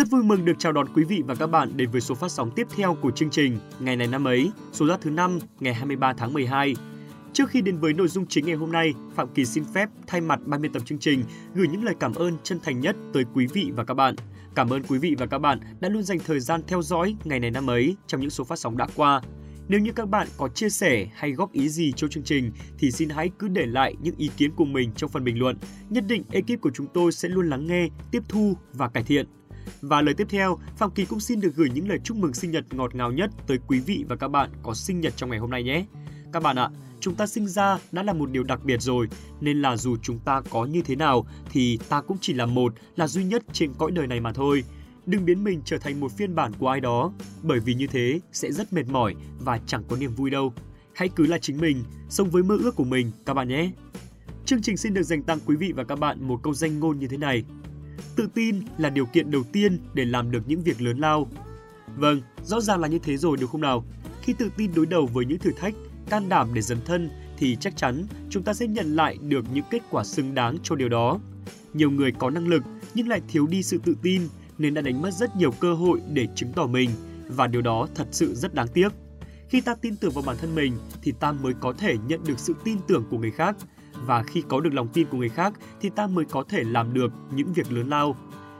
Rất vui mừng được chào đón quý vị và các bạn đến với số phát sóng tiếp theo của chương trình Ngày này năm ấy, số ra thứ 5 ngày 23 tháng 12. Trước khi đến với nội dung chính ngày hôm nay, Phạm Kỳ xin phép thay mặt ban biên tập chương trình gửi những lời cảm ơn chân thành nhất tới quý vị và các bạn. Cảm ơn quý vị và các bạn đã luôn dành thời gian theo dõi ngày này năm ấy trong những số phát sóng đã qua. Nếu như các bạn có chia sẻ hay góp ý gì cho chương trình thì xin hãy cứ để lại những ý kiến của mình trong phần bình luận. Nhất định ekip của chúng tôi sẽ luôn lắng nghe, tiếp thu và cải thiện. Và lời tiếp theo, Phạm Kỳ cũng xin được gửi những lời chúc mừng sinh nhật ngọt ngào nhất tới quý vị và các bạn có sinh nhật trong ngày hôm nay nhé. Các bạn ạ, chúng ta sinh ra đã là một điều đặc biệt rồi, nên là dù chúng ta có như thế nào thì ta cũng chỉ là một, là duy nhất trên cõi đời này mà thôi. Đừng biến mình trở thành một phiên bản của ai đó, bởi vì như thế sẽ rất mệt mỏi và chẳng có niềm vui đâu. Hãy cứ là chính mình, sống với mơ ước của mình các bạn nhé. Chương trình xin được dành tặng quý vị và các bạn một câu danh ngôn như thế này. Tự tin là điều kiện đầu tiên để làm được những việc lớn lao. Vâng, rõ ràng là như thế rồi đúng không nào? Khi tự tin đối đầu với những thử thách, can đảm để dấn thân thì chắc chắn chúng ta sẽ nhận lại được những kết quả xứng đáng cho điều đó. Nhiều người có năng lực nhưng lại thiếu đi sự tự tin nên đã đánh mất rất nhiều cơ hội để chứng tỏ mình và điều đó thật sự rất đáng tiếc. Khi ta tin tưởng vào bản thân mình thì ta mới có thể nhận được sự tin tưởng của người khác và khi có được lòng tin của người khác thì ta mới có thể làm được những việc lớn lao.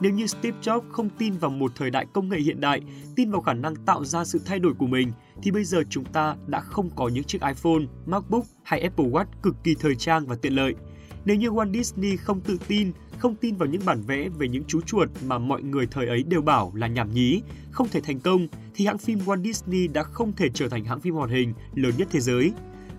Nếu như Steve Jobs không tin vào một thời đại công nghệ hiện đại, tin vào khả năng tạo ra sự thay đổi của mình, thì bây giờ chúng ta đã không có những chiếc iPhone, MacBook hay Apple Watch cực kỳ thời trang và tiện lợi. Nếu như Walt Disney không tự tin, không tin vào những bản vẽ về những chú chuột mà mọi người thời ấy đều bảo là nhảm nhí, không thể thành công, thì hãng phim Walt Disney đã không thể trở thành hãng phim hoạt hình lớn nhất thế giới.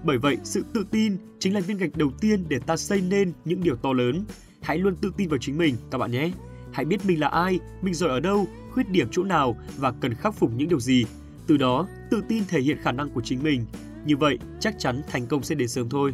Bởi vậy, sự tự tin chính là viên gạch đầu tiên để ta xây nên những điều to lớn. Hãy luôn tự tin vào chính mình các bạn nhé. Hãy biết mình là ai, mình giỏi ở đâu, khuyết điểm chỗ nào và cần khắc phục những điều gì. Từ đó, tự tin thể hiện khả năng của chính mình. Như vậy, chắc chắn thành công sẽ đến sớm thôi.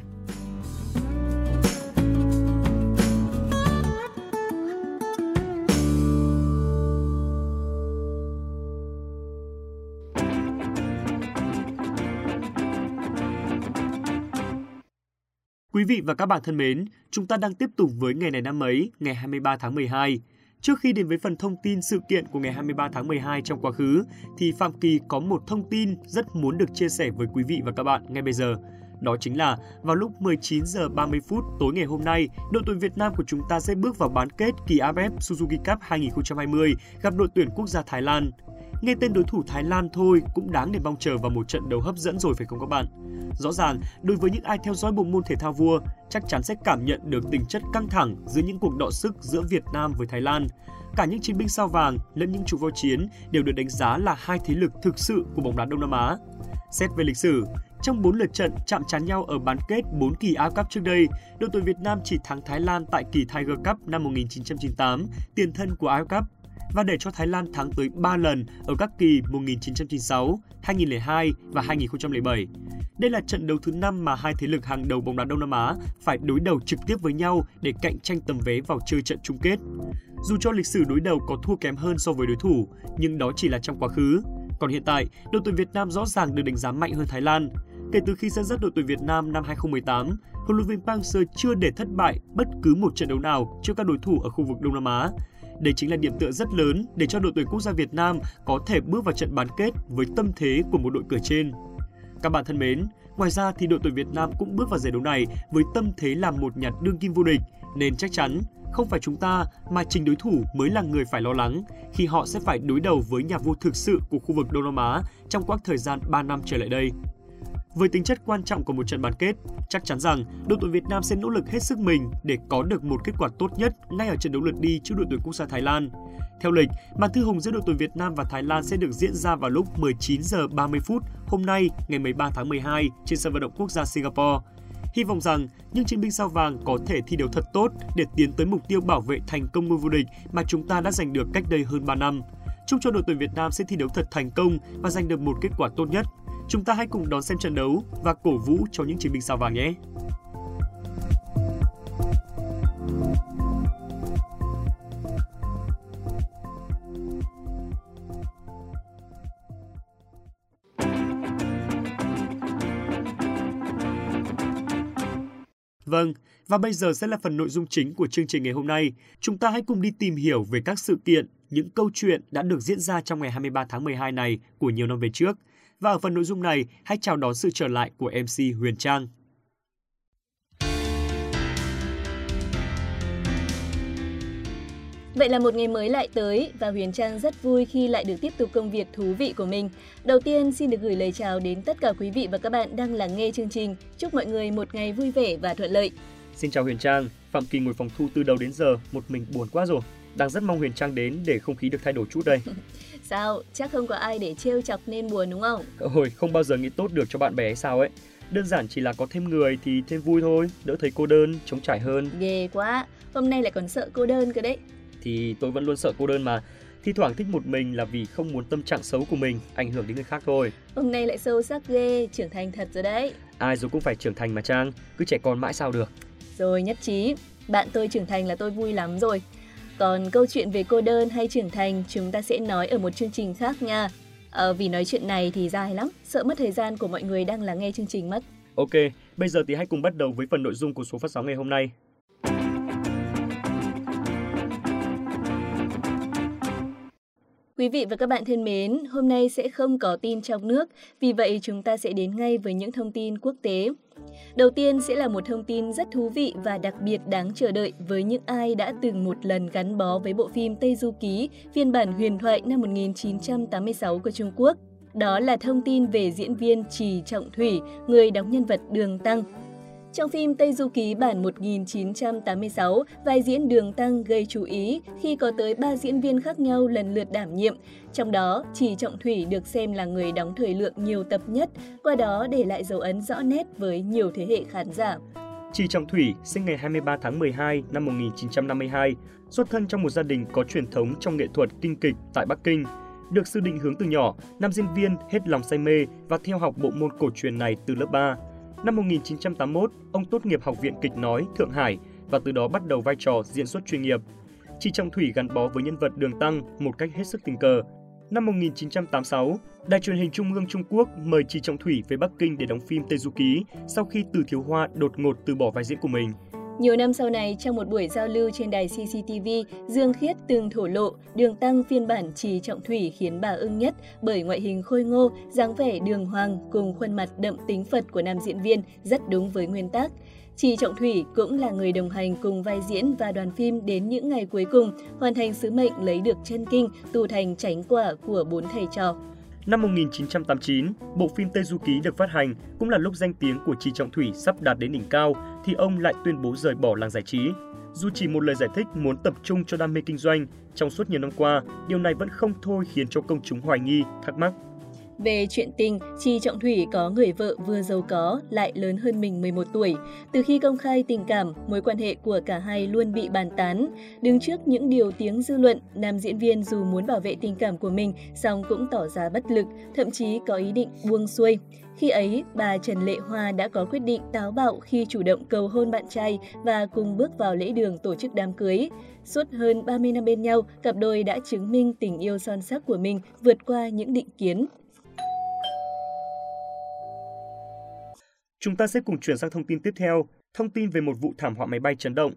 Vị và các bạn thân mến, chúng ta đang tiếp tục với ngày này năm ấy, ngày 23 tháng 12. Trước khi đến với phần thông tin sự kiện của ngày 23 tháng 12 trong quá khứ, thì Phạm Kỳ có một thông tin rất muốn được chia sẻ với quý vị và các bạn ngay bây giờ. Đó chính là vào lúc 19 giờ 30 phút tối ngày hôm nay, đội tuyển Việt Nam của chúng ta sẽ bước vào bán kết kỳ AFF Suzuki Cup 2020 gặp đội tuyển quốc gia Thái Lan. Nghe tên đối thủ Thái Lan thôi cũng đáng để mong chờ vào một trận đấu hấp dẫn rồi phải không các bạn? Rõ ràng, đối với những ai theo dõi bộ môn thể thao vua, chắc chắn sẽ cảm nhận được tình chất căng thẳng giữa những cuộc đọ sức giữa Việt Nam với Thái Lan. Cả những chiến binh sao vàng lẫn những trụ vô chiến đều được đánh giá là hai thế lực thực sự của bóng đá Đông Nam Á. Xét về lịch sử, trong 4 lượt trận chạm trán nhau ở bán kết 4 kỳ AFF Cup trước đây, đội tuyển Việt Nam chỉ thắng Thái Lan tại kỳ Tiger Cup năm 1998, tiền thân của AFF Cup và để cho Thái Lan thắng tới 3 lần ở các kỳ 1996, 2002 và 2007. Đây là trận đấu thứ 5 mà hai thế lực hàng đầu bóng đá Đông Nam Á phải đối đầu trực tiếp với nhau để cạnh tranh tấm vé vào chơi trận chung kết. Dù cho lịch sử đối đầu có thua kém hơn so với đối thủ, nhưng đó chỉ là trong quá khứ. Còn hiện tại, đội tuyển Việt Nam rõ ràng được đánh giá mạnh hơn Thái Lan. Kể từ khi dẫn dắt đội tuyển Việt Nam năm 2018, huấn luyện viên Park Hang-seo chưa để thất bại bất cứ một trận đấu nào trước các đối thủ ở khu vực Đông Nam Á. Đây chính là điểm tựa rất lớn để cho đội tuyển quốc gia Việt Nam có thể bước vào trận bán kết với tâm thế của một đội cửa trên. Các bạn thân mến, ngoài ra thì đội tuyển Việt Nam cũng bước vào giải đấu này với tâm thế làm một nhặt đương kim vô địch, nên chắc chắn không phải chúng ta mà chính đối thủ mới là người phải lo lắng khi họ sẽ phải đối đầu với nhà vua thực sự của khu vực Đông Nam Á trong quãng thời gian 3 năm trở lại đây. Với tính chất quan trọng của một trận bán kết, chắc chắn rằng đội tuyển Việt Nam sẽ nỗ lực hết sức mình để có được một kết quả tốt nhất ngay ở trận đấu lượt đi trước đội tuyển quốc gia Thái Lan. Theo lịch, màn thư hùng giữa đội tuyển Việt Nam và Thái Lan sẽ được diễn ra vào lúc 19 giờ 30 phút hôm nay, ngày 13 tháng 12 trên sân vận động quốc gia Singapore. Hy vọng rằng những chiến binh sao vàng có thể thi đấu thật tốt để tiến tới mục tiêu bảo vệ thành công ngôi vô địch mà chúng ta đã giành được cách đây hơn 3 năm. Chúc cho đội tuyển Việt Nam sẽ thi đấu thật thành công và giành được một kết quả tốt nhất Chúng ta hãy cùng đón xem trận đấu và cổ vũ cho những chiến binh sao vàng nhé! Vâng, và bây giờ sẽ là phần nội dung chính của chương trình ngày hôm nay. Chúng ta hãy cùng đi tìm hiểu về các sự kiện những câu chuyện đã được diễn ra trong ngày 23 tháng 12 này của nhiều năm về trước. Và ở phần nội dung này, hãy chào đón sự trở lại của MC Huyền Trang. Vậy là một ngày mới lại tới và Huyền Trang rất vui khi lại được tiếp tục công việc thú vị của mình. Đầu tiên xin được gửi lời chào đến tất cả quý vị và các bạn đang lắng nghe chương trình. Chúc mọi người một ngày vui vẻ và thuận lợi. Xin chào Huyền Trang, Phạm Kỳ ngồi phòng thu từ đầu đến giờ, một mình buồn quá rồi. Đang rất mong Huyền Trang đến để không khí được thay đổi chút đây. sao? Chắc không có ai để trêu chọc nên buồn đúng không? Ôi, không bao giờ nghĩ tốt được cho bạn bè hay sao ấy. Đơn giản chỉ là có thêm người thì thêm vui thôi, đỡ thấy cô đơn, trống trải hơn. Ghê quá, hôm nay lại còn sợ cô đơn cơ đấy thì tôi vẫn luôn sợ cô đơn mà. Thi thoảng thích một mình là vì không muốn tâm trạng xấu của mình ảnh hưởng đến người khác thôi. Hôm nay lại sâu sắc ghê, trưởng thành thật rồi đấy. Ai rồi cũng phải trưởng thành mà Trang, cứ trẻ con mãi sao được. Rồi nhất trí, bạn tôi trưởng thành là tôi vui lắm rồi. Còn câu chuyện về cô đơn hay trưởng thành chúng ta sẽ nói ở một chương trình khác nha. À, vì nói chuyện này thì dài lắm, sợ mất thời gian của mọi người đang lắng nghe chương trình mất. Ok, bây giờ thì hãy cùng bắt đầu với phần nội dung của số phát sóng ngày hôm nay. Quý vị và các bạn thân mến, hôm nay sẽ không có tin trong nước, vì vậy chúng ta sẽ đến ngay với những thông tin quốc tế. Đầu tiên sẽ là một thông tin rất thú vị và đặc biệt đáng chờ đợi với những ai đã từng một lần gắn bó với bộ phim Tây Du Ký, phiên bản huyền thoại năm 1986 của Trung Quốc. Đó là thông tin về diễn viên Trì Trọng Thủy, người đóng nhân vật Đường Tăng. Trong phim Tây Du Ký bản 1986, vai diễn Đường Tăng gây chú ý khi có tới 3 diễn viên khác nhau lần lượt đảm nhiệm. Trong đó, Chỉ Trọng Thủy được xem là người đóng thời lượng nhiều tập nhất, qua đó để lại dấu ấn rõ nét với nhiều thế hệ khán giả. Chỉ Trọng Thủy sinh ngày 23 tháng 12 năm 1952, xuất thân trong một gia đình có truyền thống trong nghệ thuật kinh kịch tại Bắc Kinh. Được sư định hướng từ nhỏ, nam diễn viên hết lòng say mê và theo học bộ môn cổ truyền này từ lớp 3. Năm 1981, ông tốt nghiệp Học viện Kịch Nói Thượng Hải và từ đó bắt đầu vai trò diễn xuất chuyên nghiệp. Chị Trọng Thủy gắn bó với nhân vật Đường Tăng một cách hết sức tình cờ. Năm 1986, Đài truyền hình Trung ương Trung Quốc mời chị Trọng Thủy về Bắc Kinh để đóng phim Tây Du Ký sau khi Từ Thiếu Hoa đột ngột từ bỏ vai diễn của mình. Nhiều năm sau này, trong một buổi giao lưu trên đài CCTV, Dương Khiết từng thổ lộ đường tăng phiên bản trì trọng thủy khiến bà ưng nhất bởi ngoại hình khôi ngô, dáng vẻ đường hoàng cùng khuôn mặt đậm tính Phật của nam diễn viên rất đúng với nguyên tác. Trì Trọng Thủy cũng là người đồng hành cùng vai diễn và đoàn phim đến những ngày cuối cùng, hoàn thành sứ mệnh lấy được chân kinh, tu thành tránh quả của bốn thầy trò. Năm 1989, bộ phim Tây Du Ký được phát hành, cũng là lúc danh tiếng của Trì Trọng Thủy sắp đạt đến đỉnh cao, thì ông lại tuyên bố rời bỏ làng giải trí. Dù chỉ một lời giải thích muốn tập trung cho đam mê kinh doanh, trong suốt nhiều năm qua, điều này vẫn không thôi khiến cho công chúng hoài nghi, thắc mắc. Về chuyện tình, Chi Trọng Thủy có người vợ vừa giàu có, lại lớn hơn mình 11 tuổi. Từ khi công khai tình cảm, mối quan hệ của cả hai luôn bị bàn tán. Đứng trước những điều tiếng dư luận, nam diễn viên dù muốn bảo vệ tình cảm của mình, song cũng tỏ ra bất lực, thậm chí có ý định buông xuôi. Khi ấy, bà Trần Lệ Hoa đã có quyết định táo bạo khi chủ động cầu hôn bạn trai và cùng bước vào lễ đường tổ chức đám cưới. Suốt hơn 30 năm bên nhau, cặp đôi đã chứng minh tình yêu son sắc của mình vượt qua những định kiến, Chúng ta sẽ cùng chuyển sang thông tin tiếp theo, thông tin về một vụ thảm họa máy bay chấn động.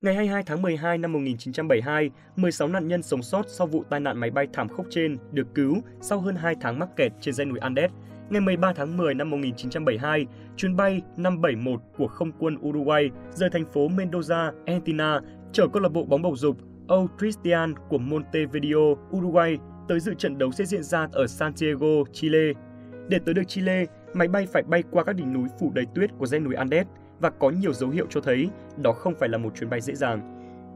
Ngày 22 tháng 12 năm 1972, 16 nạn nhân sống sót sau vụ tai nạn máy bay thảm khốc trên được cứu sau hơn 2 tháng mắc kẹt trên dãy núi Andes. Ngày 13 tháng 10 năm 1972, chuyến bay 571 của không quân Uruguay rời thành phố Mendoza, Argentina, chở câu lạc bộ bóng bầu dục Old Cristian của Montevideo, Uruguay tới dự trận đấu sẽ diễn ra ở Santiago, Chile. Để tới được Chile, máy bay phải bay qua các đỉnh núi phủ đầy tuyết của dãy núi Andes và có nhiều dấu hiệu cho thấy đó không phải là một chuyến bay dễ dàng.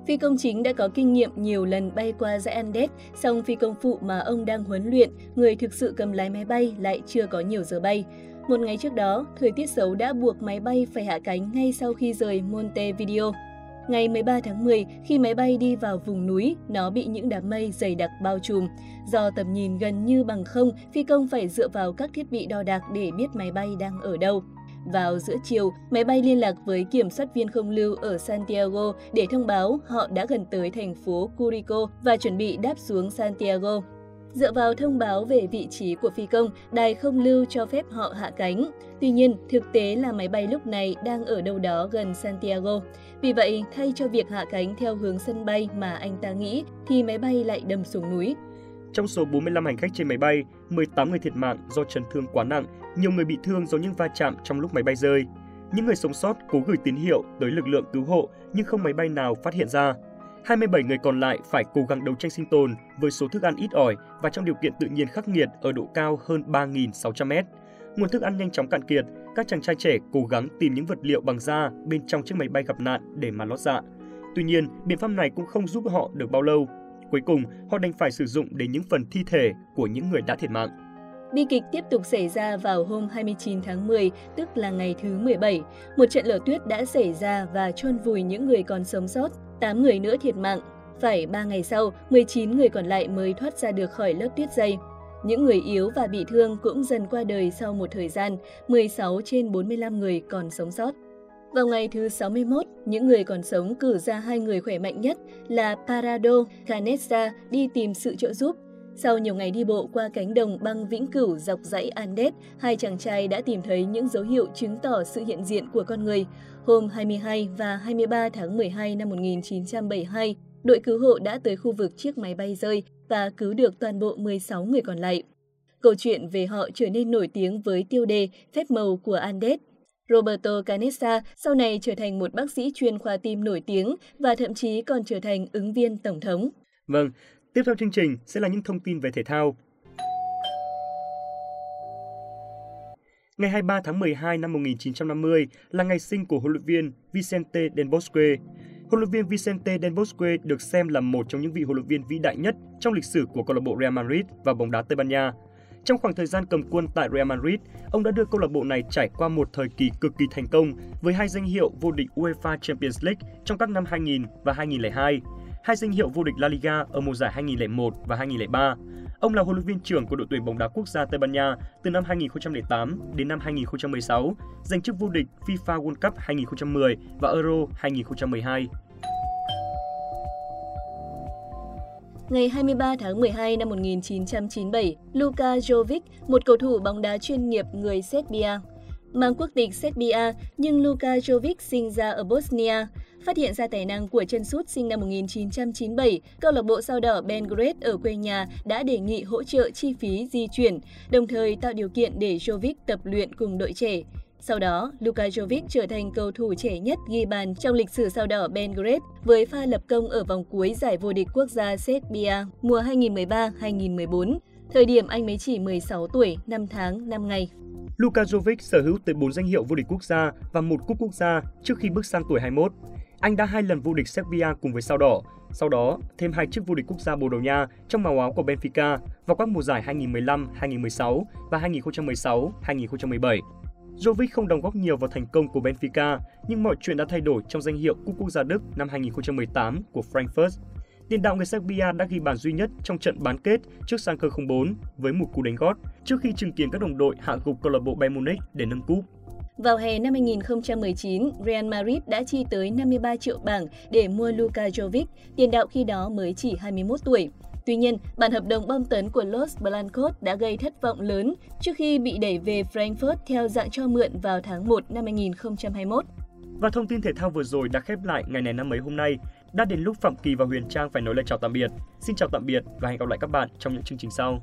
Phi công chính đã có kinh nghiệm nhiều lần bay qua dãy Andes, song phi công phụ mà ông đang huấn luyện, người thực sự cầm lái máy bay lại chưa có nhiều giờ bay. Một ngày trước đó, thời tiết xấu đã buộc máy bay phải hạ cánh ngay sau khi rời Montevideo. Ngày 13 tháng 10, khi máy bay đi vào vùng núi, nó bị những đám mây dày đặc bao trùm. Do tầm nhìn gần như bằng không, phi công phải dựa vào các thiết bị đo đạc để biết máy bay đang ở đâu. Vào giữa chiều, máy bay liên lạc với kiểm soát viên không lưu ở Santiago để thông báo họ đã gần tới thành phố Curico và chuẩn bị đáp xuống Santiago. Dựa vào thông báo về vị trí của phi công, đài không lưu cho phép họ hạ cánh. Tuy nhiên, thực tế là máy bay lúc này đang ở đâu đó gần Santiago. Vì vậy, thay cho việc hạ cánh theo hướng sân bay mà anh ta nghĩ, thì máy bay lại đâm xuống núi. Trong số 45 hành khách trên máy bay, 18 người thiệt mạng do chấn thương quá nặng, nhiều người bị thương do những va chạm trong lúc máy bay rơi. Những người sống sót cố gửi tín hiệu tới lực lượng cứu hộ nhưng không máy bay nào phát hiện ra. 27 người còn lại phải cố gắng đấu tranh sinh tồn với số thức ăn ít ỏi và trong điều kiện tự nhiên khắc nghiệt ở độ cao hơn 3.600 mét. Nguồn thức ăn nhanh chóng cạn kiệt, các chàng trai trẻ cố gắng tìm những vật liệu bằng da bên trong chiếc máy bay gặp nạn để mà lót dạ. Tuy nhiên, biện pháp này cũng không giúp họ được bao lâu. Cuối cùng, họ đành phải sử dụng đến những phần thi thể của những người đã thiệt mạng. Bi kịch tiếp tục xảy ra vào hôm 29 tháng 10, tức là ngày thứ 17. Một trận lở tuyết đã xảy ra và chôn vùi những người còn sống sót 8 người nữa thiệt mạng. Phải 3 ngày sau, 19 người còn lại mới thoát ra được khỏi lớp tuyết dày. Những người yếu và bị thương cũng dần qua đời sau một thời gian, 16 trên 45 người còn sống sót. Vào ngày thứ 61, những người còn sống cử ra hai người khỏe mạnh nhất là Parado Canessa đi tìm sự trợ giúp. Sau nhiều ngày đi bộ qua cánh đồng băng vĩnh cửu dọc dãy Andes, hai chàng trai đã tìm thấy những dấu hiệu chứng tỏ sự hiện diện của con người. Hôm 22 và 23 tháng 12 năm 1972, đội cứu hộ đã tới khu vực chiếc máy bay rơi và cứu được toàn bộ 16 người còn lại. Câu chuyện về họ trở nên nổi tiếng với tiêu đề Phép màu của Andes. Roberto Canessa sau này trở thành một bác sĩ chuyên khoa tim nổi tiếng và thậm chí còn trở thành ứng viên tổng thống. Vâng, tiếp theo chương trình sẽ là những thông tin về thể thao. Ngày 23 tháng 12 năm 1950 là ngày sinh của huấn luyện viên Vicente Del Bosque. Huấn luyện viên Vicente Del Bosque được xem là một trong những vị huấn luyện viên vĩ đại nhất trong lịch sử của câu lạc bộ Real Madrid và bóng đá Tây Ban Nha. Trong khoảng thời gian cầm quân tại Real Madrid, ông đã đưa câu lạc bộ này trải qua một thời kỳ cực kỳ thành công với hai danh hiệu vô địch UEFA Champions League trong các năm 2000 và 2002, hai danh hiệu vô địch La Liga ở mùa giải 2001 và 2003 Ông là huấn luyện viên trưởng của đội tuyển bóng đá quốc gia Tây Ban Nha từ năm 2008 đến năm 2016, giành chức vô địch FIFA World Cup 2010 và Euro 2012. Ngày 23 tháng 12 năm 1997, Luka Jovic, một cầu thủ bóng đá chuyên nghiệp người Serbia, mang quốc tịch Serbia nhưng Luka Jovic sinh ra ở Bosnia. Phát hiện ra tài năng của chân sút sinh năm 1997, câu lạc bộ sao đỏ Belgrade ở quê nhà đã đề nghị hỗ trợ chi phí di chuyển, đồng thời tạo điều kiện để Jovic tập luyện cùng đội trẻ. Sau đó, Luka Jovic trở thành cầu thủ trẻ nhất ghi bàn trong lịch sử sao đỏ Belgrade với pha lập công ở vòng cuối giải vô địch quốc gia Serbia mùa 2013-2014. Thời điểm anh mới chỉ 16 tuổi, 5 tháng, 5 ngày. Luka Jovic sở hữu tới 4 danh hiệu vô địch quốc gia và một cúp quốc gia trước khi bước sang tuổi 21. Anh đã hai lần vô địch Serbia cùng với sao đỏ, sau đó thêm hai chức vô địch quốc gia Bồ Đào Nha trong màu áo của Benfica vào các mùa giải 2015-2016 và 2016-2017. Jovic không đóng góp nhiều vào thành công của Benfica, nhưng mọi chuyện đã thay đổi trong danh hiệu Cúp Quốc gia Đức năm 2018 của Frankfurt. Tiền đạo người Serbia đã ghi bàn duy nhất trong trận bán kết trước Schalke 04 với một cú đánh gót trước khi chứng kiến các đồng đội hạ gục câu lạc bộ Bayern Munich để nâng cúp. Vào hè năm 2019, Real Madrid đã chi tới 53 triệu bảng để mua Luka Jovic, tiền đạo khi đó mới chỉ 21 tuổi. Tuy nhiên, bản hợp đồng bom tấn của Los Blancos đã gây thất vọng lớn trước khi bị đẩy về Frankfurt theo dạng cho mượn vào tháng 1 năm 2021. Và thông tin thể thao vừa rồi đã khép lại ngày này năm mấy hôm nay. Đã đến lúc Phạm Kỳ và Huyền Trang phải nói lời chào tạm biệt. Xin chào tạm biệt và hẹn gặp lại các bạn trong những chương trình sau.